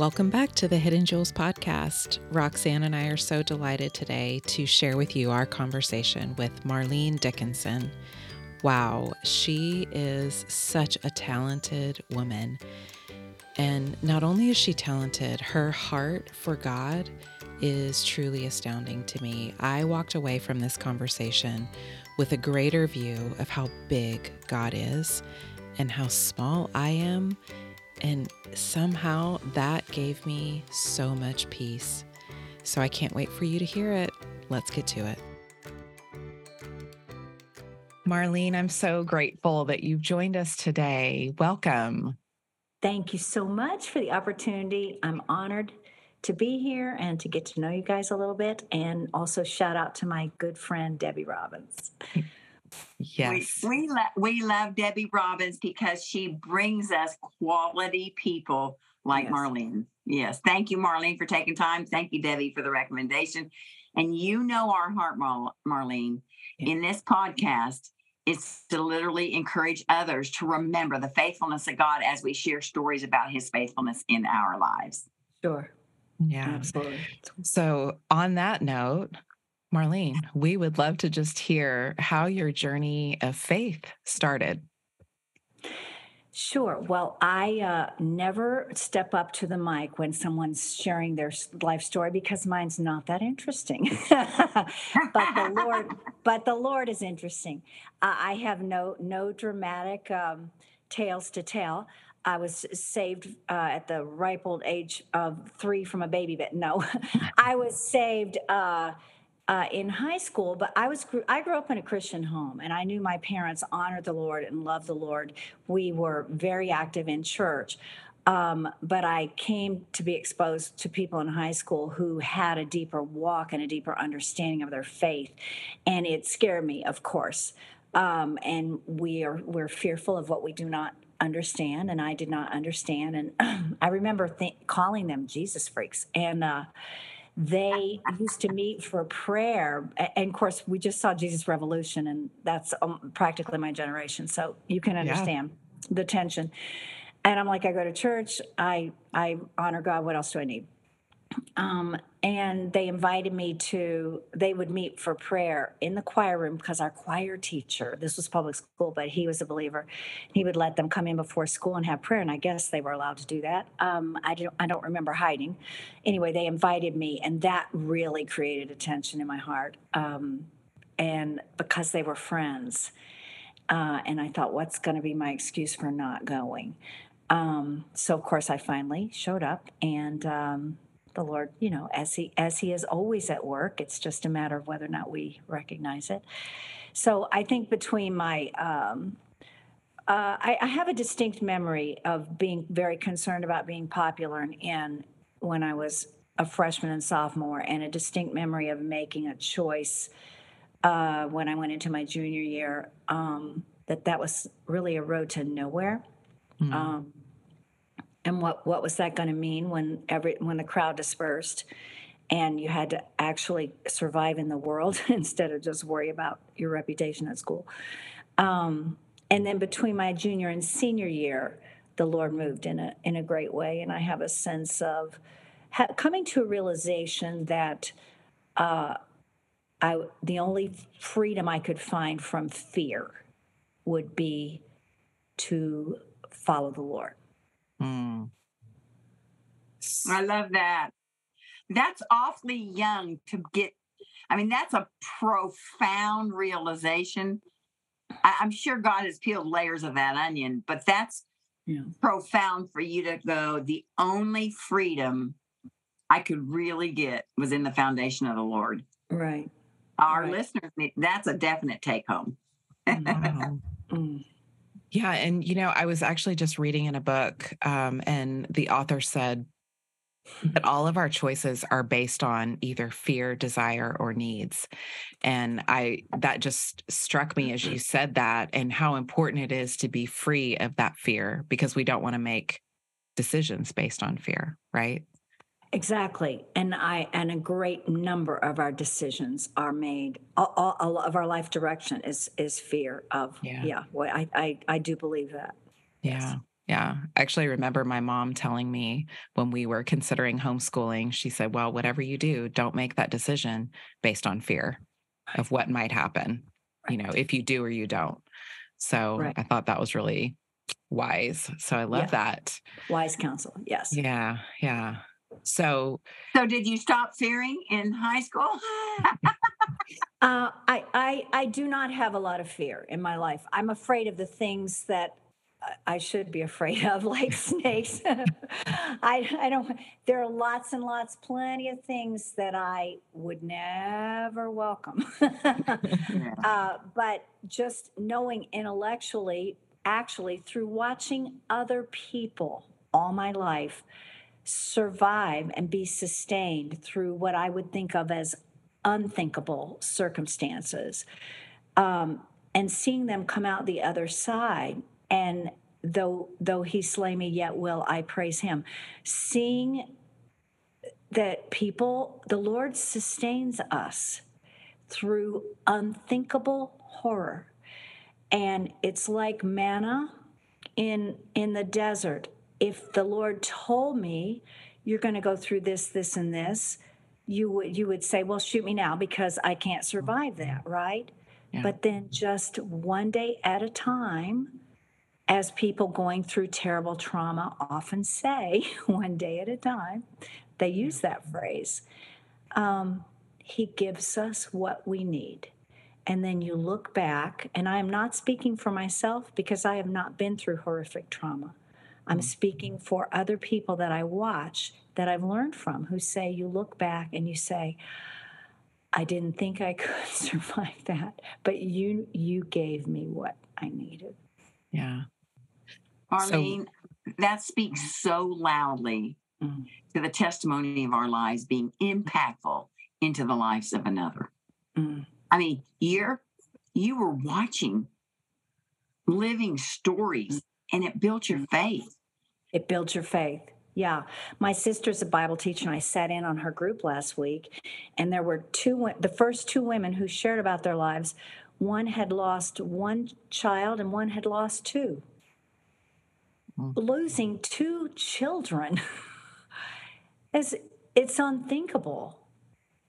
Welcome back to the Hidden Jewels podcast. Roxanne and I are so delighted today to share with you our conversation with Marlene Dickinson. Wow, she is such a talented woman. And not only is she talented, her heart for God is truly astounding to me. I walked away from this conversation with a greater view of how big God is and how small I am and somehow that gave me so much peace. So I can't wait for you to hear it. Let's get to it. Marlene, I'm so grateful that you've joined us today. Welcome. Thank you so much for the opportunity. I'm honored to be here and to get to know you guys a little bit. And also, shout out to my good friend, Debbie Robbins. Yes. We, we, lo- we love Debbie Robbins because she brings us quality people like yes. Marlene. Yes. Thank you, Marlene, for taking time. Thank you, Debbie, for the recommendation. And you know our heart, Mar- Marlene, yeah. in this podcast is to literally encourage others to remember the faithfulness of God as we share stories about his faithfulness in our lives. Sure. Yeah. Absolutely. So, on that note, Marlene, we would love to just hear how your journey of faith started. Sure. Well, I uh, never step up to the mic when someone's sharing their life story because mine's not that interesting. but the Lord, but the Lord is interesting. Uh, I have no no dramatic um, tales to tell. I was saved uh, at the ripe old age of three from a baby. But no, I was saved uh, in high school, but I was I grew up in a Christian home, and I knew my parents honored the Lord and loved the Lord. We were very active in church, um, but I came to be exposed to people in high school who had a deeper walk and a deeper understanding of their faith, and it scared me, of course. Um, and we are we're fearful of what we do not understand, and I did not understand, and I remember th- calling them Jesus freaks, and. Uh, they used to meet for prayer. And of course we just saw jesus revolution and that's um, practically my generation so you can understand yeah. the tension. And i'm like i go to church i i honor god what else do i need um, and they invited me to they would meet for prayer in the choir room because our choir teacher this was public school but he was a believer. He would let them come in before school and have prayer and i guess they were allowed to do that. Um, i don't i don't remember hiding. Anyway they invited me and that really created a tension in my heart um, and because they were friends uh, and i thought what's going to be my excuse for not going? Um, so of course i finally showed up and um, the Lord, you know, as he as he is always at work. It's just a matter of whether or not we recognize it. So I think between my um, uh, I, I, have a distinct memory of being very concerned about being popular and, and when I was a freshman and sophomore, and a distinct memory of making a choice uh, when I went into my junior year um, that that was really a road to nowhere. Mm-hmm. Um, and what what was that going to mean when every when the crowd dispersed and you had to actually survive in the world instead of just worry about your reputation at school um, and then between my junior and senior year the lord moved in a in a great way and i have a sense of ha- coming to a realization that uh, I, the only freedom I could find from fear would be to follow the Lord. Mm. I love that. That's awfully young to get. I mean, that's a profound realization. I, am sure God has peeled layers of that onion, but that's yeah. profound for you to go. The only freedom I could really get was in the foundation of the Lord. Right. Our right. listeners, that's a definite take home. Wow. mm. Yeah. And, you know, I was actually just reading in a book, um, and the author said that all of our choices are based on either fear, desire, or needs. And I, that just struck me as you said that, and how important it is to be free of that fear because we don't want to make decisions based on fear, right? Exactly, and I and a great number of our decisions are made. All, all of our life direction is is fear of yeah. yeah well, I, I I do believe that. Yeah. Yes. Yeah. Actually, I remember my mom telling me when we were considering homeschooling, she said, Well, whatever you do, don't make that decision based on fear of what might happen, you know, if you do or you don't. So Right. I thought that was really wise. So I love Yeah. that. Wise counsel. Yes. Yeah. Yeah. So, So did you stop fearing in high school? Uh, I, I, I do not have a lot of fear in my life. I'm afraid of the things that I- I should be afraid of, like snakes. I, I don't, there are lots and lots, plenty of things that I would never welcome. uh, but just knowing intellectually, actually, through watching other people all my life survive and be sustained through what I would think of as unthinkable circumstances, um, and seeing them come out the other side, and though though he slay me, yet will I praise him. Seeing that people, the Lord sustains us through unthinkable horror, and it's like manna in in the desert. If the Lord told me you're going to go through this, this, and this, you would you would say, "Well, shoot me now because I can't survive that," right? Yeah. But then just one day at a time, as people going through terrible trauma often say, one day at a time, they use that phrase. Um, he gives us what we need. And then you look back, and I am not speaking for myself because I have not been through horrific trauma. I'm speaking for other people that I watch that I've learned from who say, you look back and you say, I didn't think I could survive that, but you you gave me what I needed. yeah. Marlene, that speaks so loudly Mhm. to the testimony of our lives being impactful into the lives of another. Mm. I mean, you're you were watching living stories and it built your faith. It builds your faith. Yeah. My sister's a Bible teacher, and I sat in on her group last week, and there were two, the first two women who shared about their lives. One had lost one child, and one had lost two. Mm. Losing two children is it's unthinkable.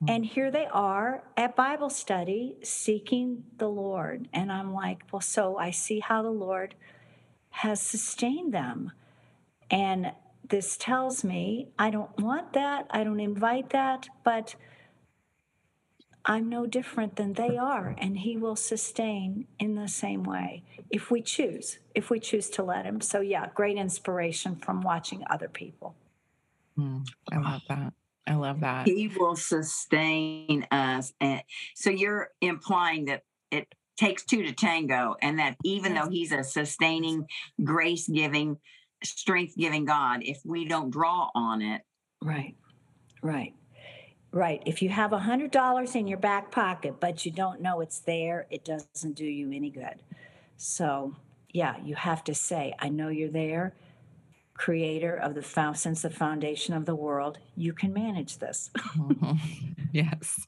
And here they are at Bible study seeking the Lord. And I'm like, well, so I see how the Lord has sustained them. And this tells me I don't want that. I don't invite that, but I'm no different than they are. And He will sustain in the same way if we choose, if we choose to let Him. So, yeah, great inspiration from watching other people. Mm, I love that. I love that. He will sustain us. And so you're implying that it takes two to tango, and that even Yes. though he's a sustaining, grace giving, strength giving God, if we don't draw on it, Right, right, right. If you have a $100 in your back pocket, but you don't know it's there, it doesn't do you any good. So, yeah, you have to say, I know you're there, creator of the found since the foundation of the world. You can manage this. Mhm. yes.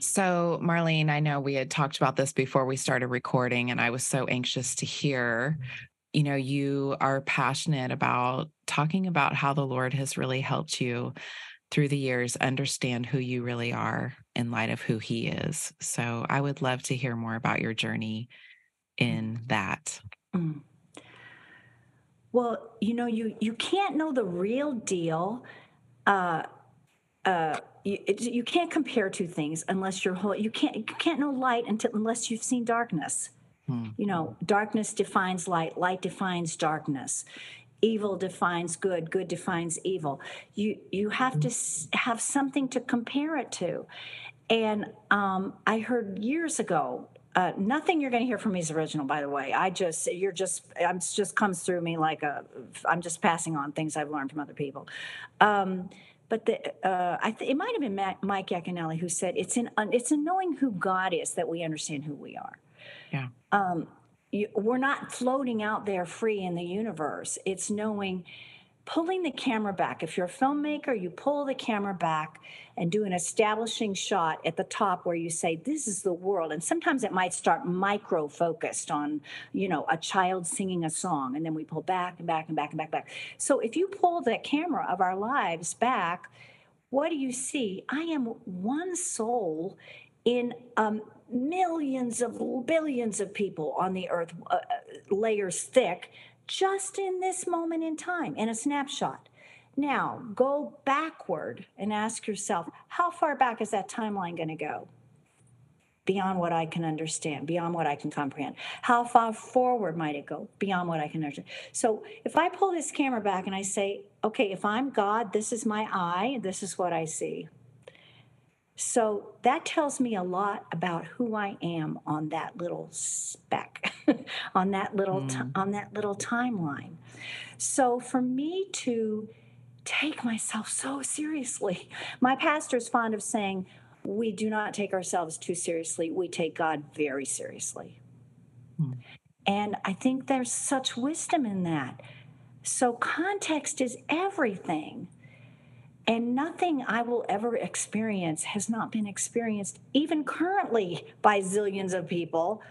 So, Marlene, I know we had talked about this before we started recording, and I was so anxious to hear. You know, you are passionate about talking about how the Lord has really helped you through the years understand who you really are in light of who He is. So, I would love to hear more about your journey in that. Mm. Well, you know, you you can't know the real deal. Uh, uh, you, you can't compare two things unless you're whole. You can't you can't know light until unless you've seen darkness. Hmm. You know, darkness defines light. Light defines darkness. Evil defines good. Good defines evil. You you have to s- have something to compare it to. And um, I heard years ago, uh, nothing you're going to hear from me is original, by the way. I just, you're just, I'm just comes through me like a, I'm just passing on things I've learned from other people. Um, but the, uh, I th- it might have been Mike Yaconelli who said it's in, it's in knowing who God is that we understand who we are. Yeah. Um, you, we're not floating out there free in the universe. It's knowing pulling the camera back. If you're a filmmaker, you pull the camera back and do an establishing shot at the top where you say, This is the world. And sometimes it might start micro focused on, you know, a child singing a song. And then we pull back and back and back and back back. So if you pull that camera of our lives back, what do you see? I am one soul in um, millions of billions of people on the earth, uh, uh layers thick just in this moment in time, in a snapshot. Now, go backward and ask yourself, how far back is that timeline going to go? Beyond what I can understand, beyond what I can comprehend. How far forward might it go? Beyond what I can understand. So, if I pull this camera back and I say, okay, if I'm God, this is my eye, this is what I see. So that tells me a lot about who I am on that little speck, on that little mm. t- on that little timeline. So for me to take myself so seriously, my pastor is fond of saying, "We do not take ourselves too seriously. We take God very seriously." Mm. And I think there's such wisdom in that. So context is everything. And nothing I will ever experience has not been experienced, even currently, by zillions of people,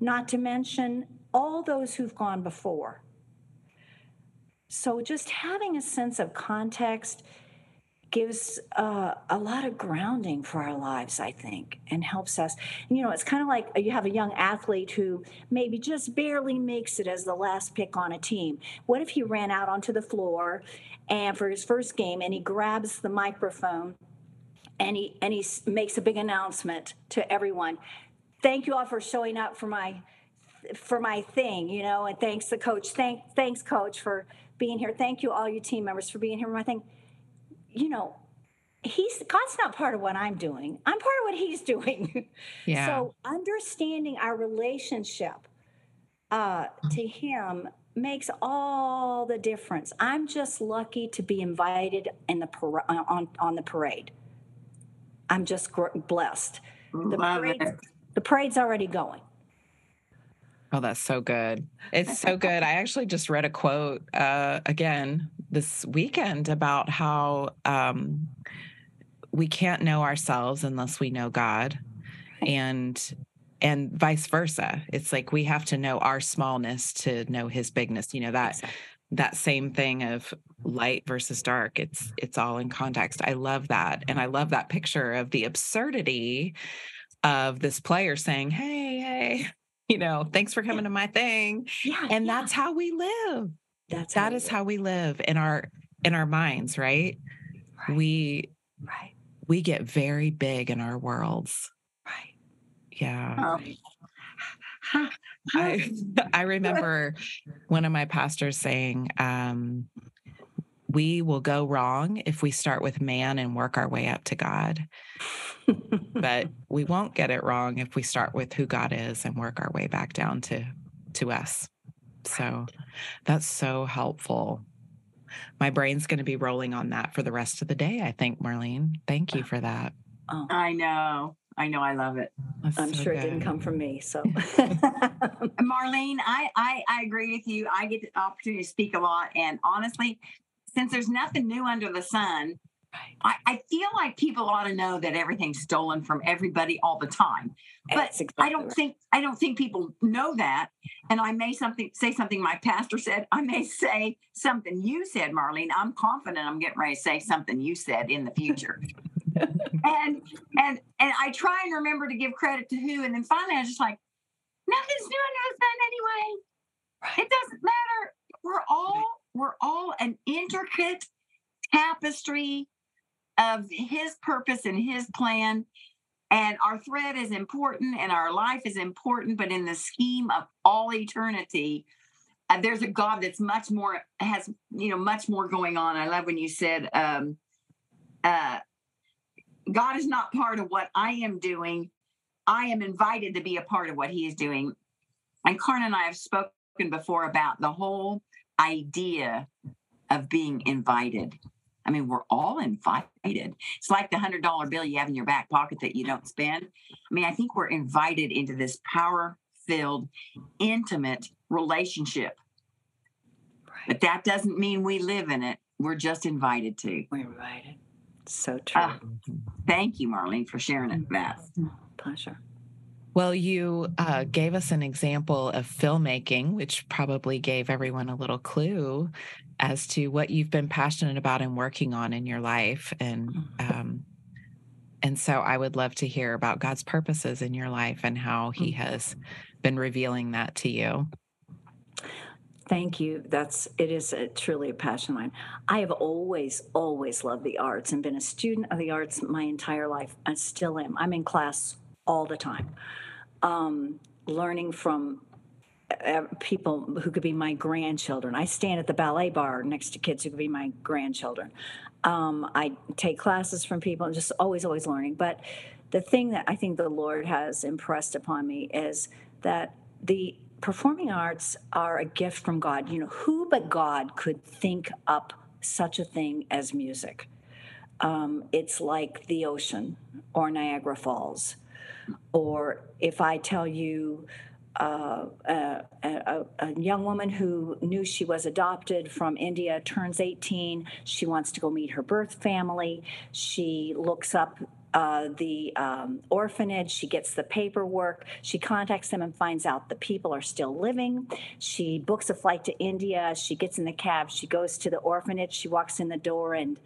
not to mention all those who've gone before. So, just having a sense of context gives uh, a lot of grounding for our lives, I think, and helps us. You know, it's kind of like you have a young athlete who maybe just barely makes it as the last pick on a team. What if he ran out onto the floor and for his first game and he grabs the microphone and he and he makes a big announcement to everyone. Thank you all for showing up for my for my thing you know and thanks the coach. Thank thanks coach for being here. Thank you all you team members for being here for my thing. You know he's god's not part of what i'm doing. I'm part of what he's doing. Yeah. So understanding our relationship uh, to him makes all the difference. I'm just lucky to be invited in the par- uh, on on the parade. I'm just blessed. The parade's, the parade's already going. Oh, that's so good. It's so good. I actually just read a quote uh, again this weekend about how um, we can't know ourselves unless we know God. And and vice versa. It's like we have to know our smallness to know his bigness you know that exactly. that same thing of light versus dark it's it's all in context. I love that and i love that picture of the absurdity of this player saying hey hey you know thanks for coming to my thing yeah, and yeah. that's how we live. That's that how is how we live in our in our minds right, right. we right. we get very big in our worlds yeah. Um, I I remember one of my pastors saying, um, "We will go wrong if we start with man and work our way up to God, but we won't get it wrong if we start with who God is and work our way back down to to us." So that's so helpful. My brain's going to be rolling on that for the rest of the day. I think, Marlene. Thank you for that. Oh. I know. I know I love it. That's I'm so sure good. it didn't come from me. So Marlene, I, I I agree with you. I get the opportunity to speak a lot. And honestly, since there's nothing new under the sun, I, I, feel like people ought to know that everything's stolen from everybody all the time. But exactly I don't right. think I don't think people know that. And I may something say something my pastor said. I may say something you said, Marlene. I'm confident I'm getting ready to say something you said in the future. and and and I try and remember to give credit to who, and then finally I was just like, nothing's new under the sun anyway. It doesn't matter. We're all we're all an intricate tapestry of His purpose and His plan. And our thread is important, and our life is important, but in the scheme of all eternity, uh, there's a God that's much more has you know much more going on. I love when you said um, uh, God is not part of what I am doing. I am invited to be a part of what He is doing. And Karn and I have spoken before about the whole idea of being invited. I mean, we're all invited. It's like the hundred dollar bill you have in your back pocket that you don't spend. I mean, I think we're invited into this power filled, intimate relationship. But that doesn't mean we live in it. we're just invited to. We're invited. So true. Uh, thank you, Marlene, for sharing it, that. Mm-hmm. Pleasure. Well, you uh, gave us an example of filmmaking, which probably gave everyone a little clue as to what you've been passionate about and working on in your life. And mm-hmm. um, and so I would love to hear about God's purposes in your life and how He mm-hmm. has been revealing that to you. Thank you. That's it is a, truly a passion of mine. I have always, always loved the arts and been a student of the arts my entire life. I still am. I'm in class all the time um, learning from uh, people who could be my grandchildren. I stand at the ballet barre next to kids who could be my grandchildren. Um, I take classes from people, and just always, always learning. But the thing that I think the Lord has impressed upon me is that the performing arts are a gift from God. You know, who but God could think up such a thing as music? Um, it's like the ocean or Niagara Falls or if I tell you uh, a, a, a, young woman who knew she was adopted from India turns 18. She wants to go meet her birth family. She looks up uh, the um, orphanage. She gets the paperwork. She contacts them and finds out the people are still living. She books a flight to India. She gets in the cab. She goes to the orphanage. She walks in the door and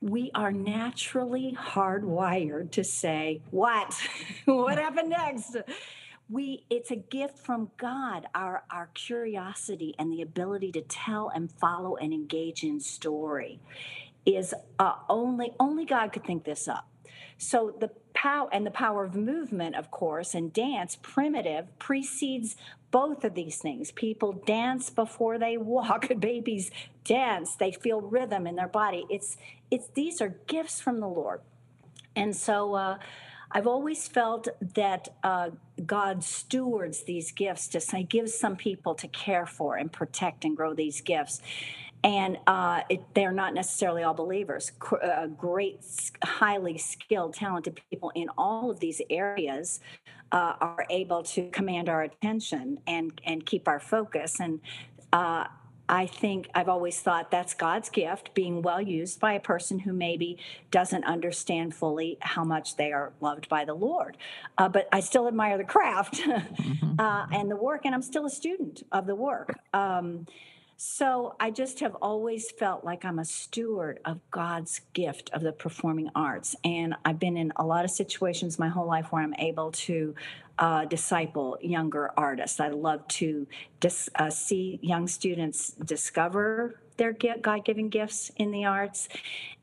we are naturally hardwired to say, What? what happened next? We, it's a gift from God, our, our curiosity and the ability to tell and follow and engage in story is uh, only only God could think this up. So the power and the power of movement, of course, and dance, primitive, precedes both of these things. People dance before they walk. Babies dance. They feel rhythm in their body. It's it's these are gifts from the Lord, and so. Uh, I've always felt that uh, God stewards these gifts to say, gives some people to care for and protect and grow these gifts and uh, it, they're not necessarily all believers. Uh, great, highly skilled, talented people in all of these areas uh, are able to command our attention and and keep our focus. And uh, I think I've always thought that's God's gift, being well used by a person who maybe doesn't understand fully how much they are loved by the Lord. Uh, but I still admire the craft mm-hmm. Uh, and the work, and I'm still a student of the work. Um, so I just have always felt like I'm a steward of God's gift of the performing arts. And I've been in a lot of situations my whole life where I'm able to uh, disciple younger artists. I love to dis- uh, see young students discover their God given gifts in the arts.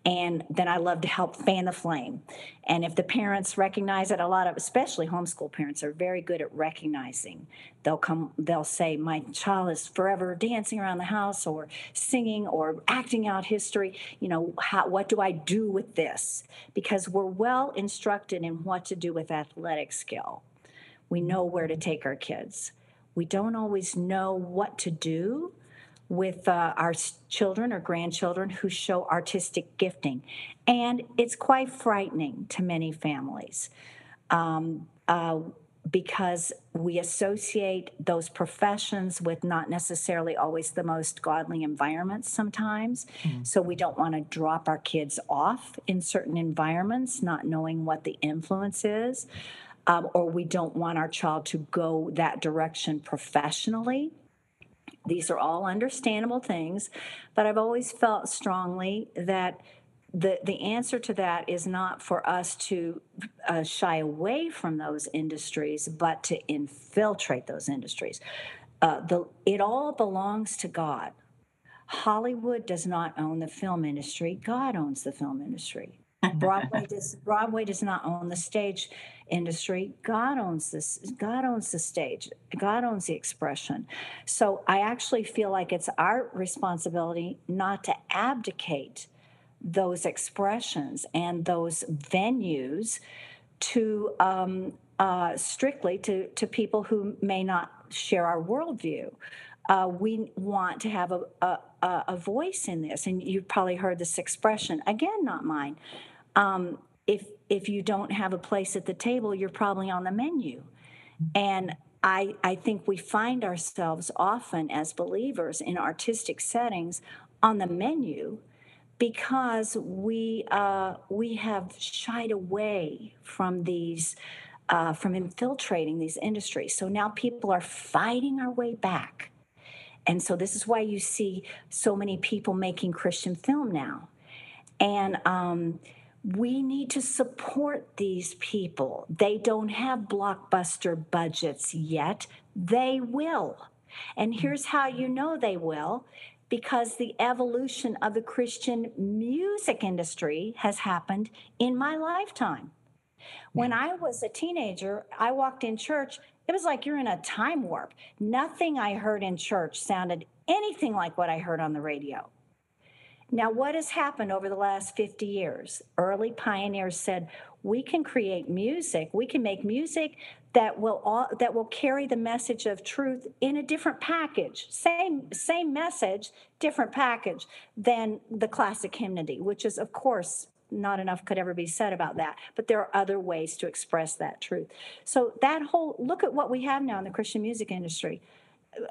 And then I love to help fan the flame. And if the parents recognize it, a lot of, especially homeschool parents, are very good at recognizing. They'll come, they'll say, My child is forever dancing around the house or singing or acting out history. You know, how, what do I do with this? Because we're well instructed in what to do with athletic skill. We know where to take our kids. We don't always know what to do with uh, our children or grandchildren who show artistic gifting. And it's quite frightening to many families um, uh, because we associate those professions with not necessarily always the most godly environments sometimes. Mm-hmm. So we don't want to drop our kids off in certain environments, not knowing what the influence is. Um, or we don't want our child to go that direction professionally these are all understandable things, but I've always felt strongly that the the answer to that is not for us to uh, shy away from those industries, but to infiltrate those industries. Uh, the it all belongs to God. Hollywood does not own the film industry. God owns the film industry. Broadway does Broadway does not own the stage industry. God owns this. God owns the stage. God owns the expression. So I actually feel like it's our responsibility not to abdicate those expressions and those venues to um, uh, strictly to to people who may not share our worldview. Uh, we want to have a, a, a voice in this, and you've probably heard this expression again, not mine. Um, if if you don't have a place at the table, you're probably on the menu. And I, I think we find ourselves often as believers in artistic settings on the menu because we uh, we have shied away from these uh, from infiltrating these industries. So now people are fighting our way back, and so this is why you see so many people making Christian film now, and. Um, we need to support these people. They don't have blockbuster budgets yet. They will. And here's how you know they will because the evolution of the Christian music industry has happened in my lifetime. When I was a teenager, I walked in church. It was like you're in a time warp. Nothing I heard in church sounded anything like what I heard on the radio. Now, what has happened over the last 50 years? Early pioneers said, we can create music, we can make music that will all, that will carry the message of truth in a different package. Same same message, different package than the classic hymnody, which is of course not enough could ever be said about that, but there are other ways to express that truth. So that whole look at what we have now in the Christian music industry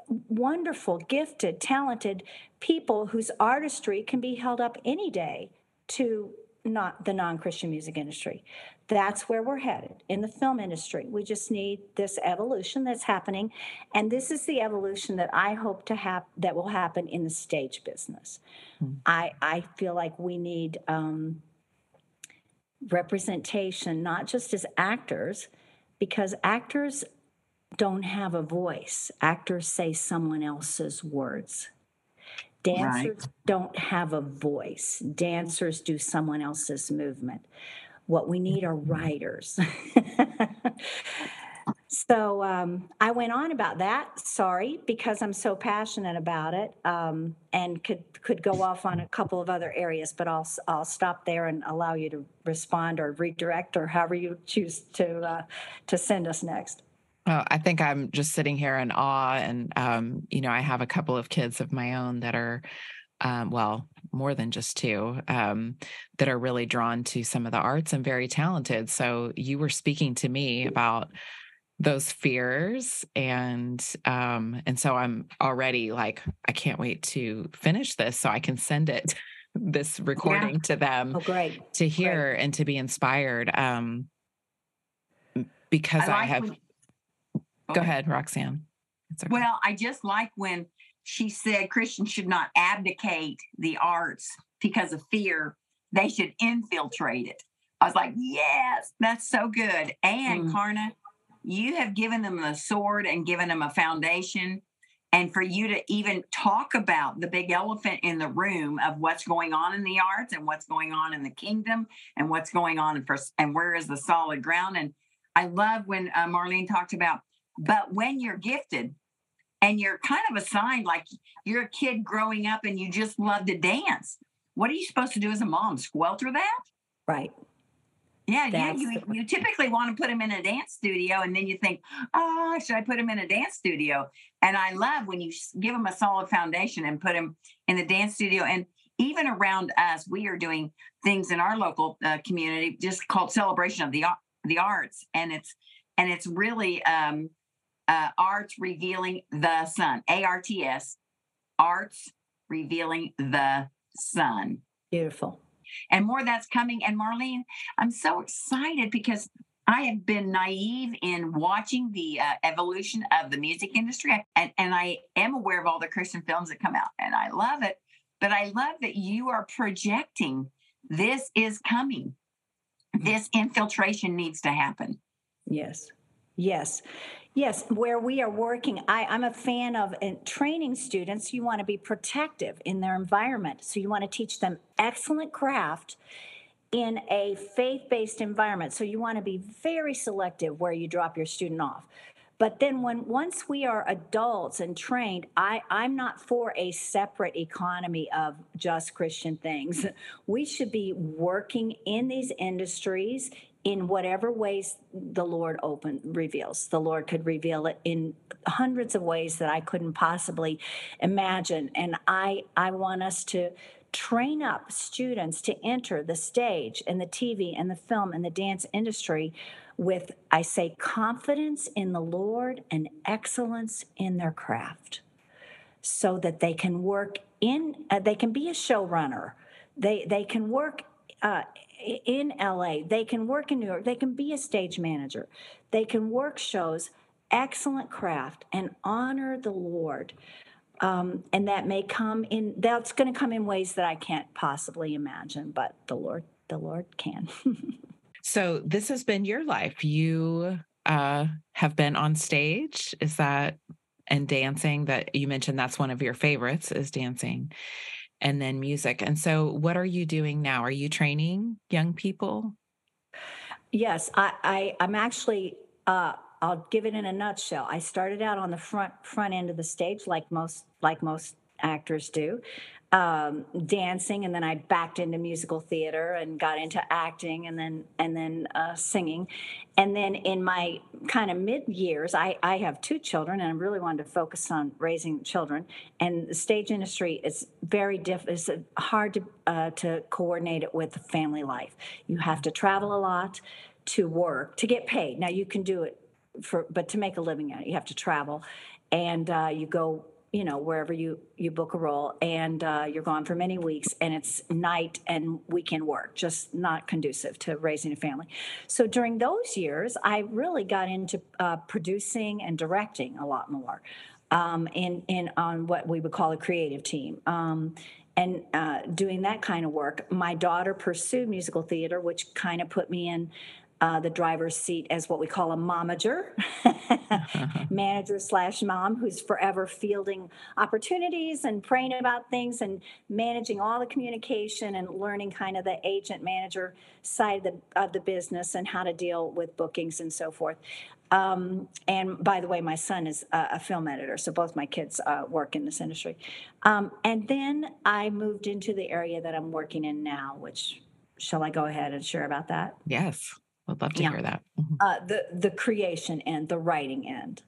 wonderful, gifted, talented people whose artistry can be held up any day to not the non-Christian music industry. That's where we're headed in the film industry. We just need this evolution that's happening, and this is the evolution that I hope to have that will happen in the stage business. Mm-hmm. I I feel like we need um, representation, not just as actors, because actors don't have a voice. Actors say someone else's words. Dancers right. don't have a voice. Dancers do someone else's movement. What we need are writers. so um, I went on about that. Sorry, because I'm so passionate about it, um, and could could go off on a couple of other areas. But I'll I'll stop there and allow you to respond or redirect or however you choose to uh, to send us next. I think I'm just sitting here in awe. And, um, you know, I have a couple of kids of my own that are, um, well, more than just two, um, that are really drawn to some of the arts and very talented. So you were speaking to me about those fears and um and so i'm already like i can't wait to finish this so i can send it this recording yeah. to them oh, great. to hear great. and to be inspired um because i, like I have when- Go ahead, Roxanne. Okay. Well, I just like when she said Christians should not abdicate the arts because of fear. They should infiltrate it. I was like, yes, that's so good. And mm. Karna, you have given them the sword and given them a foundation. And for you to even talk about the big elephant in the room of what's going on in the arts and what's going on in the kingdom and what's going on for, and where is the solid ground. And I love when uh, Marlene talked about but when you're gifted and you're kind of assigned, like you're a kid growing up and you just love to dance, what are you supposed to do as a mom? Squelter that? Right. Yeah, yeah. You, you typically want to put them in a dance studio, and then you think, oh, should I put them in a dance studio? And I love when you give them a solid foundation and put them in the dance studio. And even around us, we are doing things in our local uh, community just called Celebration of the the Arts, and it's and it's really um, uh, Arts Revealing the Son, A R T S, Arts Revealing the Son. Beautiful. And more that's coming. And Marlene, I'm so excited because I have been naive in watching the uh, evolution of the music industry. And, and I am aware of all the Christian films that come out, and I love it. But I love that you are projecting this is coming. This infiltration needs to happen. Yes. Yes. Yes, where we are working, I, am a fan of training students. You want to be protective in their environment. So you want to teach them excellent craft in a faith based environment. So you want to be very selective where you drop your student off. But then when once we are adults and trained, I, I'm not for a separate economy of just Christian things. We should be working in these industries in whatever ways the Lord open reveals. The Lord could reveal it in hundreds of ways that I couldn't possibly imagine. And I I want us to train up students to enter the stage and the TV and the film and the dance industry with, I say, confidence in the Lord and excellence in their craft so that they can work in, uh, they can be a showrunner. They, they can work uh, in LA, they can work in New York, they can be a stage manager, they can work shows, excellent craft, and honor the Lord. Um, and that may come in, that's going to come in ways that I can't possibly imagine, but the Lord, the Lord can. so this has been your life. You uh, have been on stage. Is that and dancing that you mentioned that's one of your favorites is dancing and then music. And so what are you doing now? Are you training young people? Yes, I, I I'm actually uh I'll give it in a nutshell. I started out on the front front end of the stage like most like most actors do um, dancing and then I backed into musical theater and got into acting and then and then uh, singing. And then in my kind of mid years I, I have two children and I really wanted to focus on raising children. And the stage industry is very diff is hard to uh, to coordinate it with family life. You have to travel a lot to work to get paid. Now you can do it for but to make a living at it you have to travel. And uh, you go you know wherever you you book a role and uh, you're gone for many weeks and it's night and weekend work just not conducive to raising a family. So during those years i really got into uh, producing and directing a lot more um, in in on what we would call a creative team. Um, and uh, doing that kind of work my daughter pursued musical theater which kind of put me in uh, the driver's seat as what we call a momager, manager slash mom, who's forever fielding opportunities and praying about things and managing all the communication and learning kind of the agent manager side of the, of the business and how to deal with bookings and so forth. Um, and by the way, my son is a, a film editor, so both my kids uh, work in this industry. Um, and then I moved into the area that I'm working in now, which shall I go ahead and share about that? Yes. Would love to yeah. hear that. Mm-hmm. Uh, the the creation end, the writing end.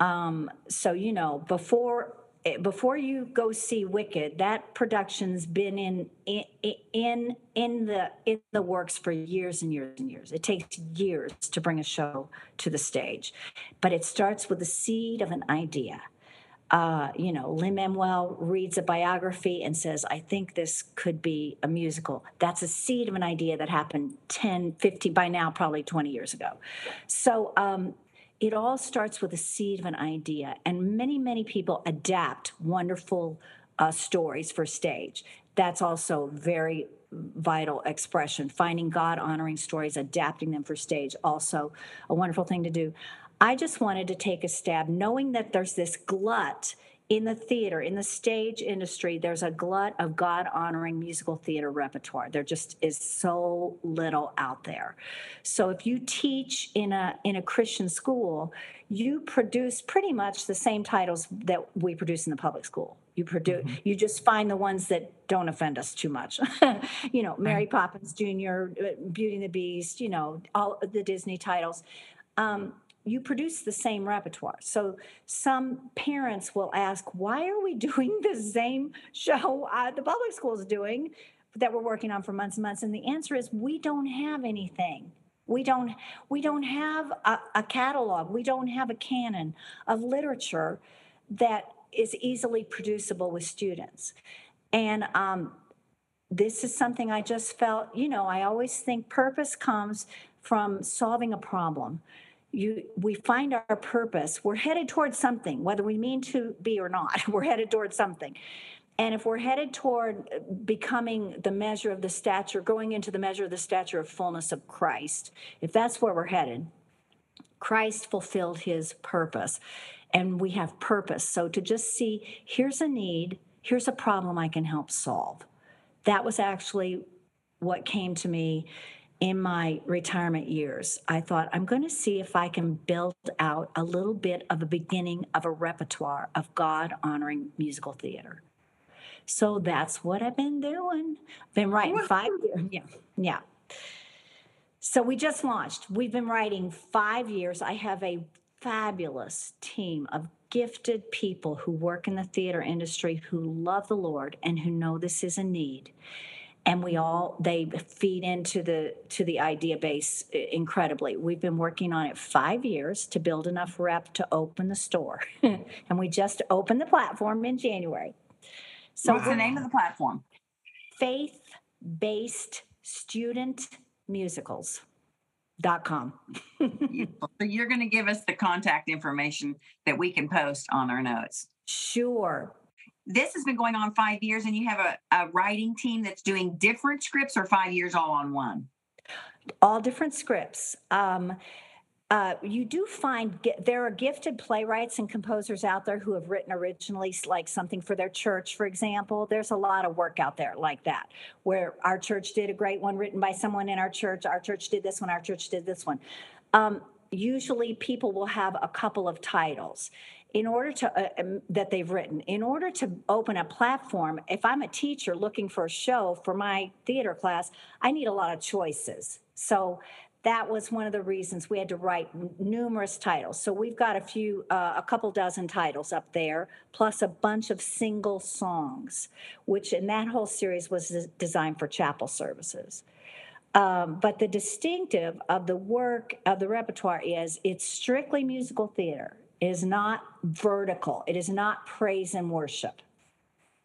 Um, so you know, before eh, before you go see Wicked, that production's been in in in in the in the works for years and years and years. It takes years to bring a show to the stage, but it starts with the seed of an idea uh, you know, Lin Manuel reads a biography and says, I think this could be a musical. That's a seed of an idea that happened 10, 15, by now, probably 20 years ago. So um, it all starts with a seed of an idea. And many, many people adapt wonderful uh, stories for stage. That's also very vital expression. Finding God honoring stories, adapting them for stage, also a wonderful thing to do. I just wanted to take a stab, knowing that there's this glut in the theater, in the stage industry, there's a glut of God honoring musical theater repertoire. There just is so little out there. So if you teach in a in a Christian school, you produce pretty much the same titles that we produce in the public school. You produce mm-hmm. you just find the ones that don't offend us too much. you know, Mary Poppins Jr., uh, Beauty and the Beast, you know, all the Disney titles. Um, you produce the same repertoire. So some parents will ask, why are we doing the same show uh, the public school is doing that we're working on for months and months? And the answer is we don't have anything. We don't we don't have a, a catalog. We don't have a canon of literature that is easily producible with students. And um, this is something I just felt, you know, I always think purpose comes from solving a problem you we find our purpose. We're headed towards something whether we mean to be or not we're headed towards something. And if we're headed toward uh, becoming the measure of the stature going into the measure of the stature of fullness of christ if that's where we're headed christ fulfilled his purpose. And we have purpose. So to just see here's a need here's a problem i can help solve. That was actually what came to me in my retirement years, I thought, I'm going to see if I can build out a little bit of a beginning of a repertoire of God honoring musical theater. So that's what I've been doing. Been writing five years. Yeah. Yeah. So we just launched. We've been writing five years. I have a fabulous team of gifted people who work in the theater industry who love the Lord and who know this is a need. And we all they feed into the to the idea base incredibly. We've been working on it five years to build enough rep to open the store, and we just opened the platform in January. So, what's the name of the platform? Faith Based Student Musicals dot com. so you're going to give us the contact information that we can post on our notes. Sure. This has been going on five years, and you have a, a writing team that's doing different scripts, or five years all on one. All different scripts. Um, uh, you do find there are gifted playwrights and composers out there who have written originally like something for their church for example there's a lot of work out there like that where our church did a great one written by someone in our church our church did this one our church did this one um, usually people will have a couple of titles in order to uh, um, that they've written in order to open a platform if i'm a teacher looking for a show for my theater class i need a lot of choices so that was one of the reasons we had to write numerous titles. So we've got a few, uh, a couple dozen titles up there, plus a bunch of single songs, which in that whole series was designed for chapel services. Um, but the distinctive of the work of the repertoire is it's strictly musical theater. It is not vertical. It is not praise and worship.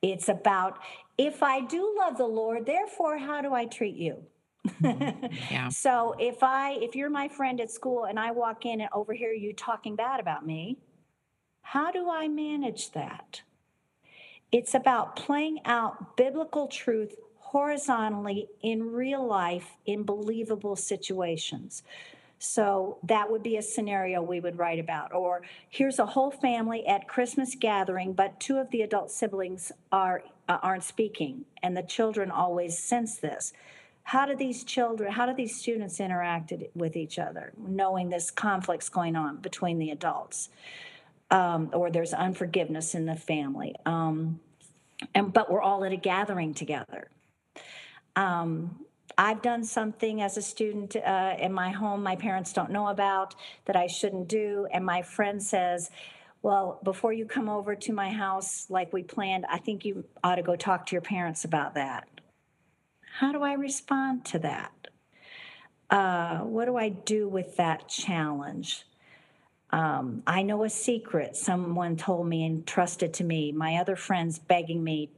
It's about if I do love the Lord, therefore, how do I treat you? Mm-hmm. yeah. So if I if you're my friend at school and I walk in and overhear you talking bad about me, how do I manage that? It's about playing out biblical truth horizontally in real life in believable situations. So that would be a scenario we would write about. Or here's a whole family at Christmas gathering, but two of the adult siblings are uh, aren't speaking, and the children always sense this. How do these children how do these students interact with each other knowing this conflicts going on between the adults? Um, or there's unforgiveness in the family um, and but we're all at a gathering together. Um, i've done something as a student uh, in my home my parents don't know about that i shouldn't do and my friend says well before you come over to my house like we planned i think you ought to go talk to your parents about that how do I respond to that? Uh, what do I do with that challenge? Um, I know a secret someone told me and trusted to me. My other friends begging me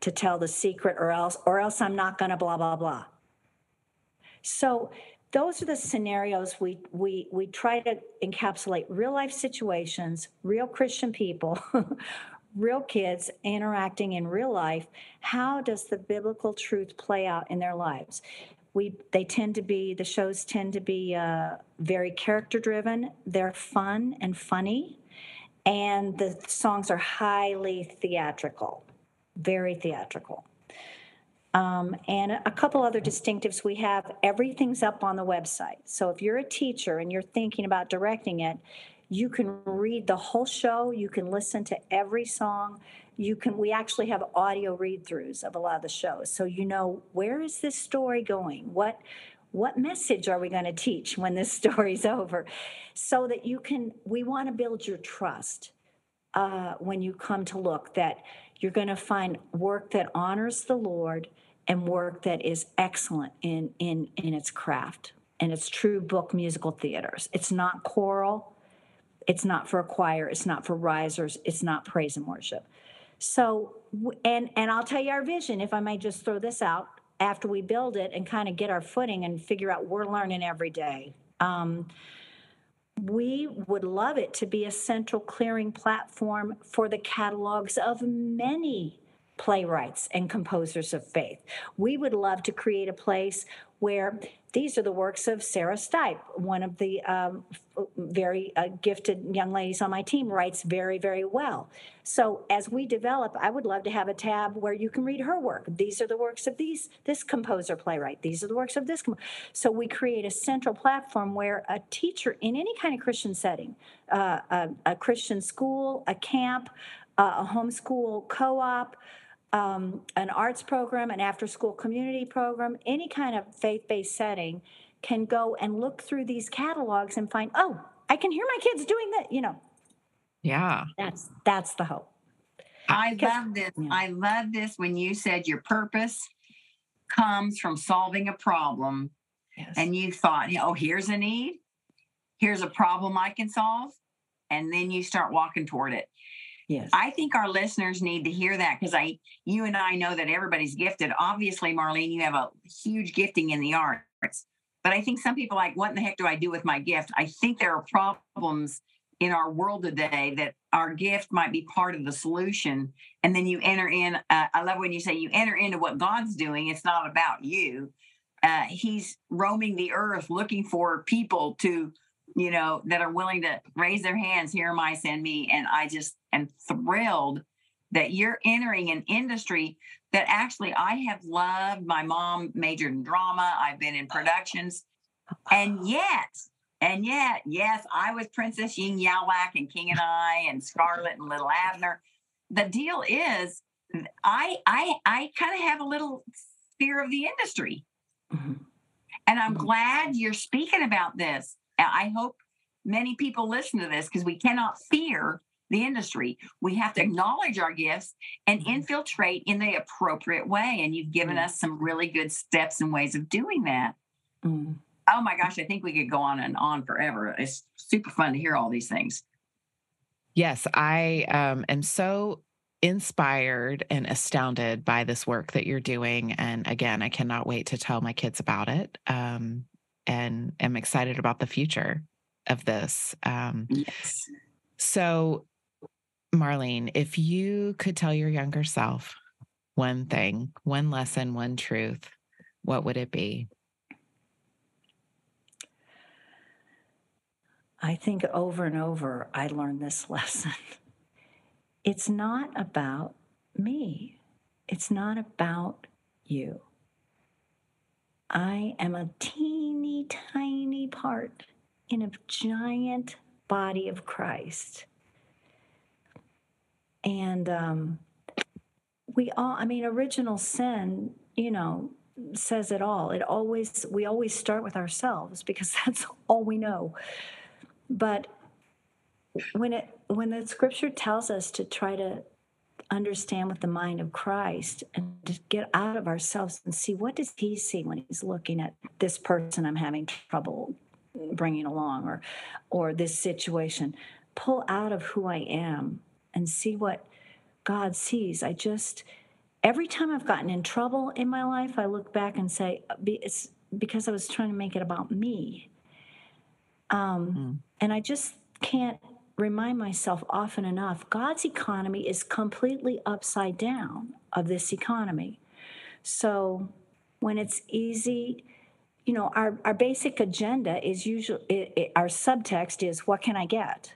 to tell the secret, or else, or else I'm not going to blah blah blah. So those are the scenarios we we we try to encapsulate real life situations, real Christian people, real kids interacting in real life, how does the biblical truth play out in their lives? We, they tend to be the shows tend to be uh, very character driven. They're fun and funny and the songs are highly theatrical very theatrical um, and a couple other distinctives we have everything's up on the website so if you're a teacher and you're thinking about directing it you can read the whole show, you can listen to every song. You can we actually have audio read-throughs of a lot of the shows. So you know where is this story going? What what message are we going to teach when this story's over so that you can we want to build your trust uh, when you come to look that you're going to find work that honors the lord and work that is excellent in in in its craft and it's true book musical theaters it's not choral it's not for a choir. It's not for risers. It's not praise and worship. So, and and I'll tell you our vision. If I may just throw this out after we build it and kind of get our footing and figure out we're learning every day. Um, we would love it to be a central clearing platform for the catalogs of many playwrights and composers of faith. We would love to create a place where these are the works of Sarah Stipe, one of the um, very uh, gifted young ladies on my team, writes very, very well. So as we develop, I would love to have a tab where you can read her work. These are the works of these this composer playwright. These are the works of this. Com-. So we create a central platform where a teacher in any kind of Christian setting, uh, a, a, Christian school, a camp, uh, a homeschool co-op um, an arts program, an after school community program, any kind of faith based setting can go and look through these catalogs and find, oh, I can hear my kids doing that, you know. Yeah. That's that's the hope. I love this. yeah. I love this when you said your purpose comes from solving a problem Yes. and you thought, oh, here's a need, here's a problem I can solve, and then you start walking toward it. Yes. I think our listeners need to hear that because I, you and I know that everybody's gifted. Obviously, Marlene, you have a huge gifting in the arts, but I think some people like, what in the heck do I do with my gift? I think there are problems in our world today that our gift might be part of the solution, and then you enter in. Uh, I love when you say you enter into what God's doing. It's not about you. Uh, he's roaming the earth looking for people to you know, that are willing to raise their hands, here am I, send me. And I just am thrilled that you're entering an industry that actually I have loved. My mom majored in drama, I've been in productions, and yet, and yet, yes, I was Princess Ying Yaowalak and King and I and Scarlet and Little Abner. The deal is, I I I kind of have a little fear of the industry. Mhm. And I'm Mhm. glad you're speaking about this. I hope many people listen to this because we cannot fear the industry. We have to acknowledge our gifts and Mhm. infiltrate in the appropriate way. And you've given Mm. us some really good steps and ways of doing that. Mm. Oh my gosh, I think we could go on and on forever. It's super fun to hear all these things. Yes, I um, am so inspired and astounded by this work that you're doing. And again, I cannot wait to tell my kids about it um, and am excited about the future of this. Um, Yes. so, Marlene, if you could tell your younger self one thing, one lesson, one truth, what would it be? I think over and over I learned this lesson. It's not about me. It's not about you. I am a teeny tiny part in a giant body of Christ. And um, we all, I mean, original sin, you know, says it all. It always, we always start with ourselves because that's all we know. But when it, when the scripture tells us to try to understand with the mind of Christ and to get out of ourselves and see what does he see when he's looking at this person I'm having trouble bringing along or or this situation. Pull out of who I am and see what God sees. I just every time I've gotten in trouble in my life I look back and say it's because I was trying to make it about me. Um, Mm. and I just can't remind myself often enough God's economy is completely upside down of this economy. So when it's easy, you know, our, our basic agenda is usually, it, it, our subtext is, what can I get?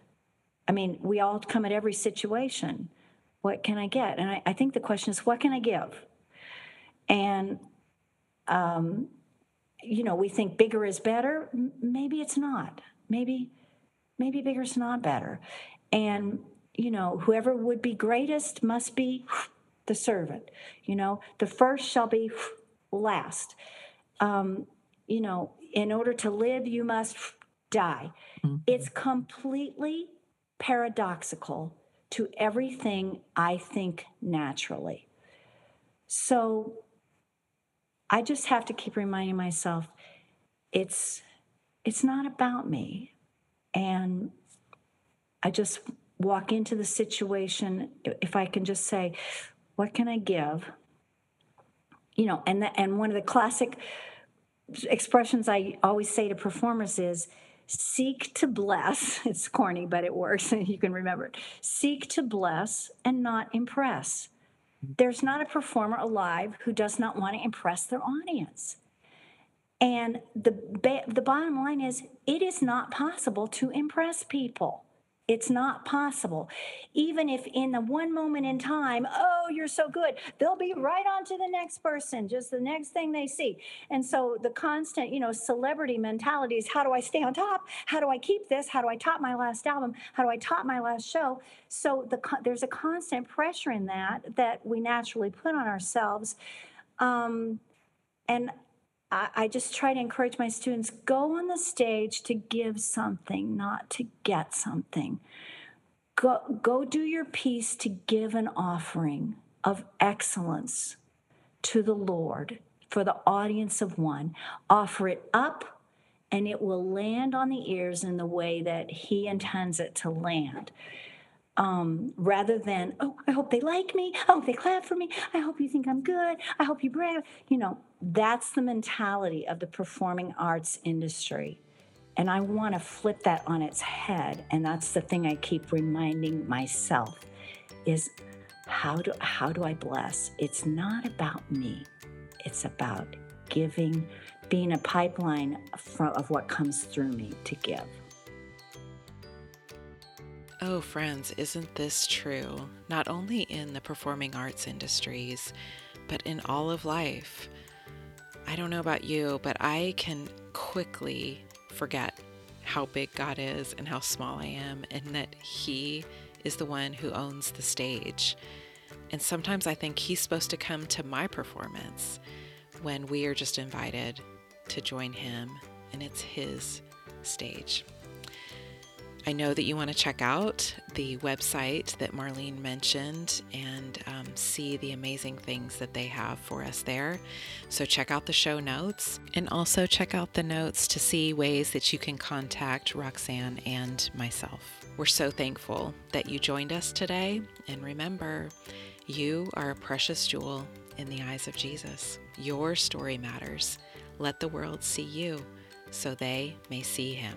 I mean, we all come at every situation. What can I get? And I, I think the question is, what can I give? And, um, you know, we think bigger is better. M- Maybe it's not. Maybe maybe bigger's not better. And, you know, whoever would be greatest must be the servant. You know, the first shall be last. Um, you know, in order to live, you must die. Mhm. It's completely paradoxical to everything I think naturally. So I just have to keep reminding myself it's it's not about me and I just walk into the situation. If I can just say, "What can I give?" You know, and the, and one of the classic expressions I always say to performers is, "Seek to bless." It's corny, but it works. And you can remember it. Seek to bless and not impress. There's not a performer alive who does not want to impress their audience. And the the bottom line is, it is not possible to impress people. It's not possible. Even if in the one moment in time, oh, you're so good, they'll be right on to the next person, just the next thing they see. And so the constant, you know, celebrity mentality is how do I stay on top? How do I keep this? How do I top my last album? How do I top my last show? So the there's a constant pressure in that that we naturally put on ourselves. Um, and I, I just try to encourage my students go on the stage to give something, not to get something. Go, go do your piece to give an offering of excellence to the Lord for the audience of one. Offer it up, and it will land on the ears in the way that He intends it to land um, rather than, oh, I hope they like me. Oh, they clap for me. I hope you think I'm good. I hope you brag. You know, that's the mentality of the performing arts industry. And I want to flip that on its head. And that's the thing I keep reminding myself is how do how do I bless? It's not about me. It's about giving, being a pipeline of what comes through me to give. Oh, friends, isn't this true? Not only in the performing arts industries, but in all of life. I don't know about you, but I can quickly forget how big God is and how small I am, and that He is the one who owns the stage. And sometimes I think He's supposed to come to my performance when we are just invited to join Him, and it's His stage. I know that you want to check out the website that Marlene mentioned and um, see the amazing things that they have for us there. So, check out the show notes and also check out the notes to see ways that you can contact Roxanne and myself. We're so thankful that you joined us today. And remember, you are a precious jewel in the eyes of Jesus. Your story matters. Let the world see you so they may see him.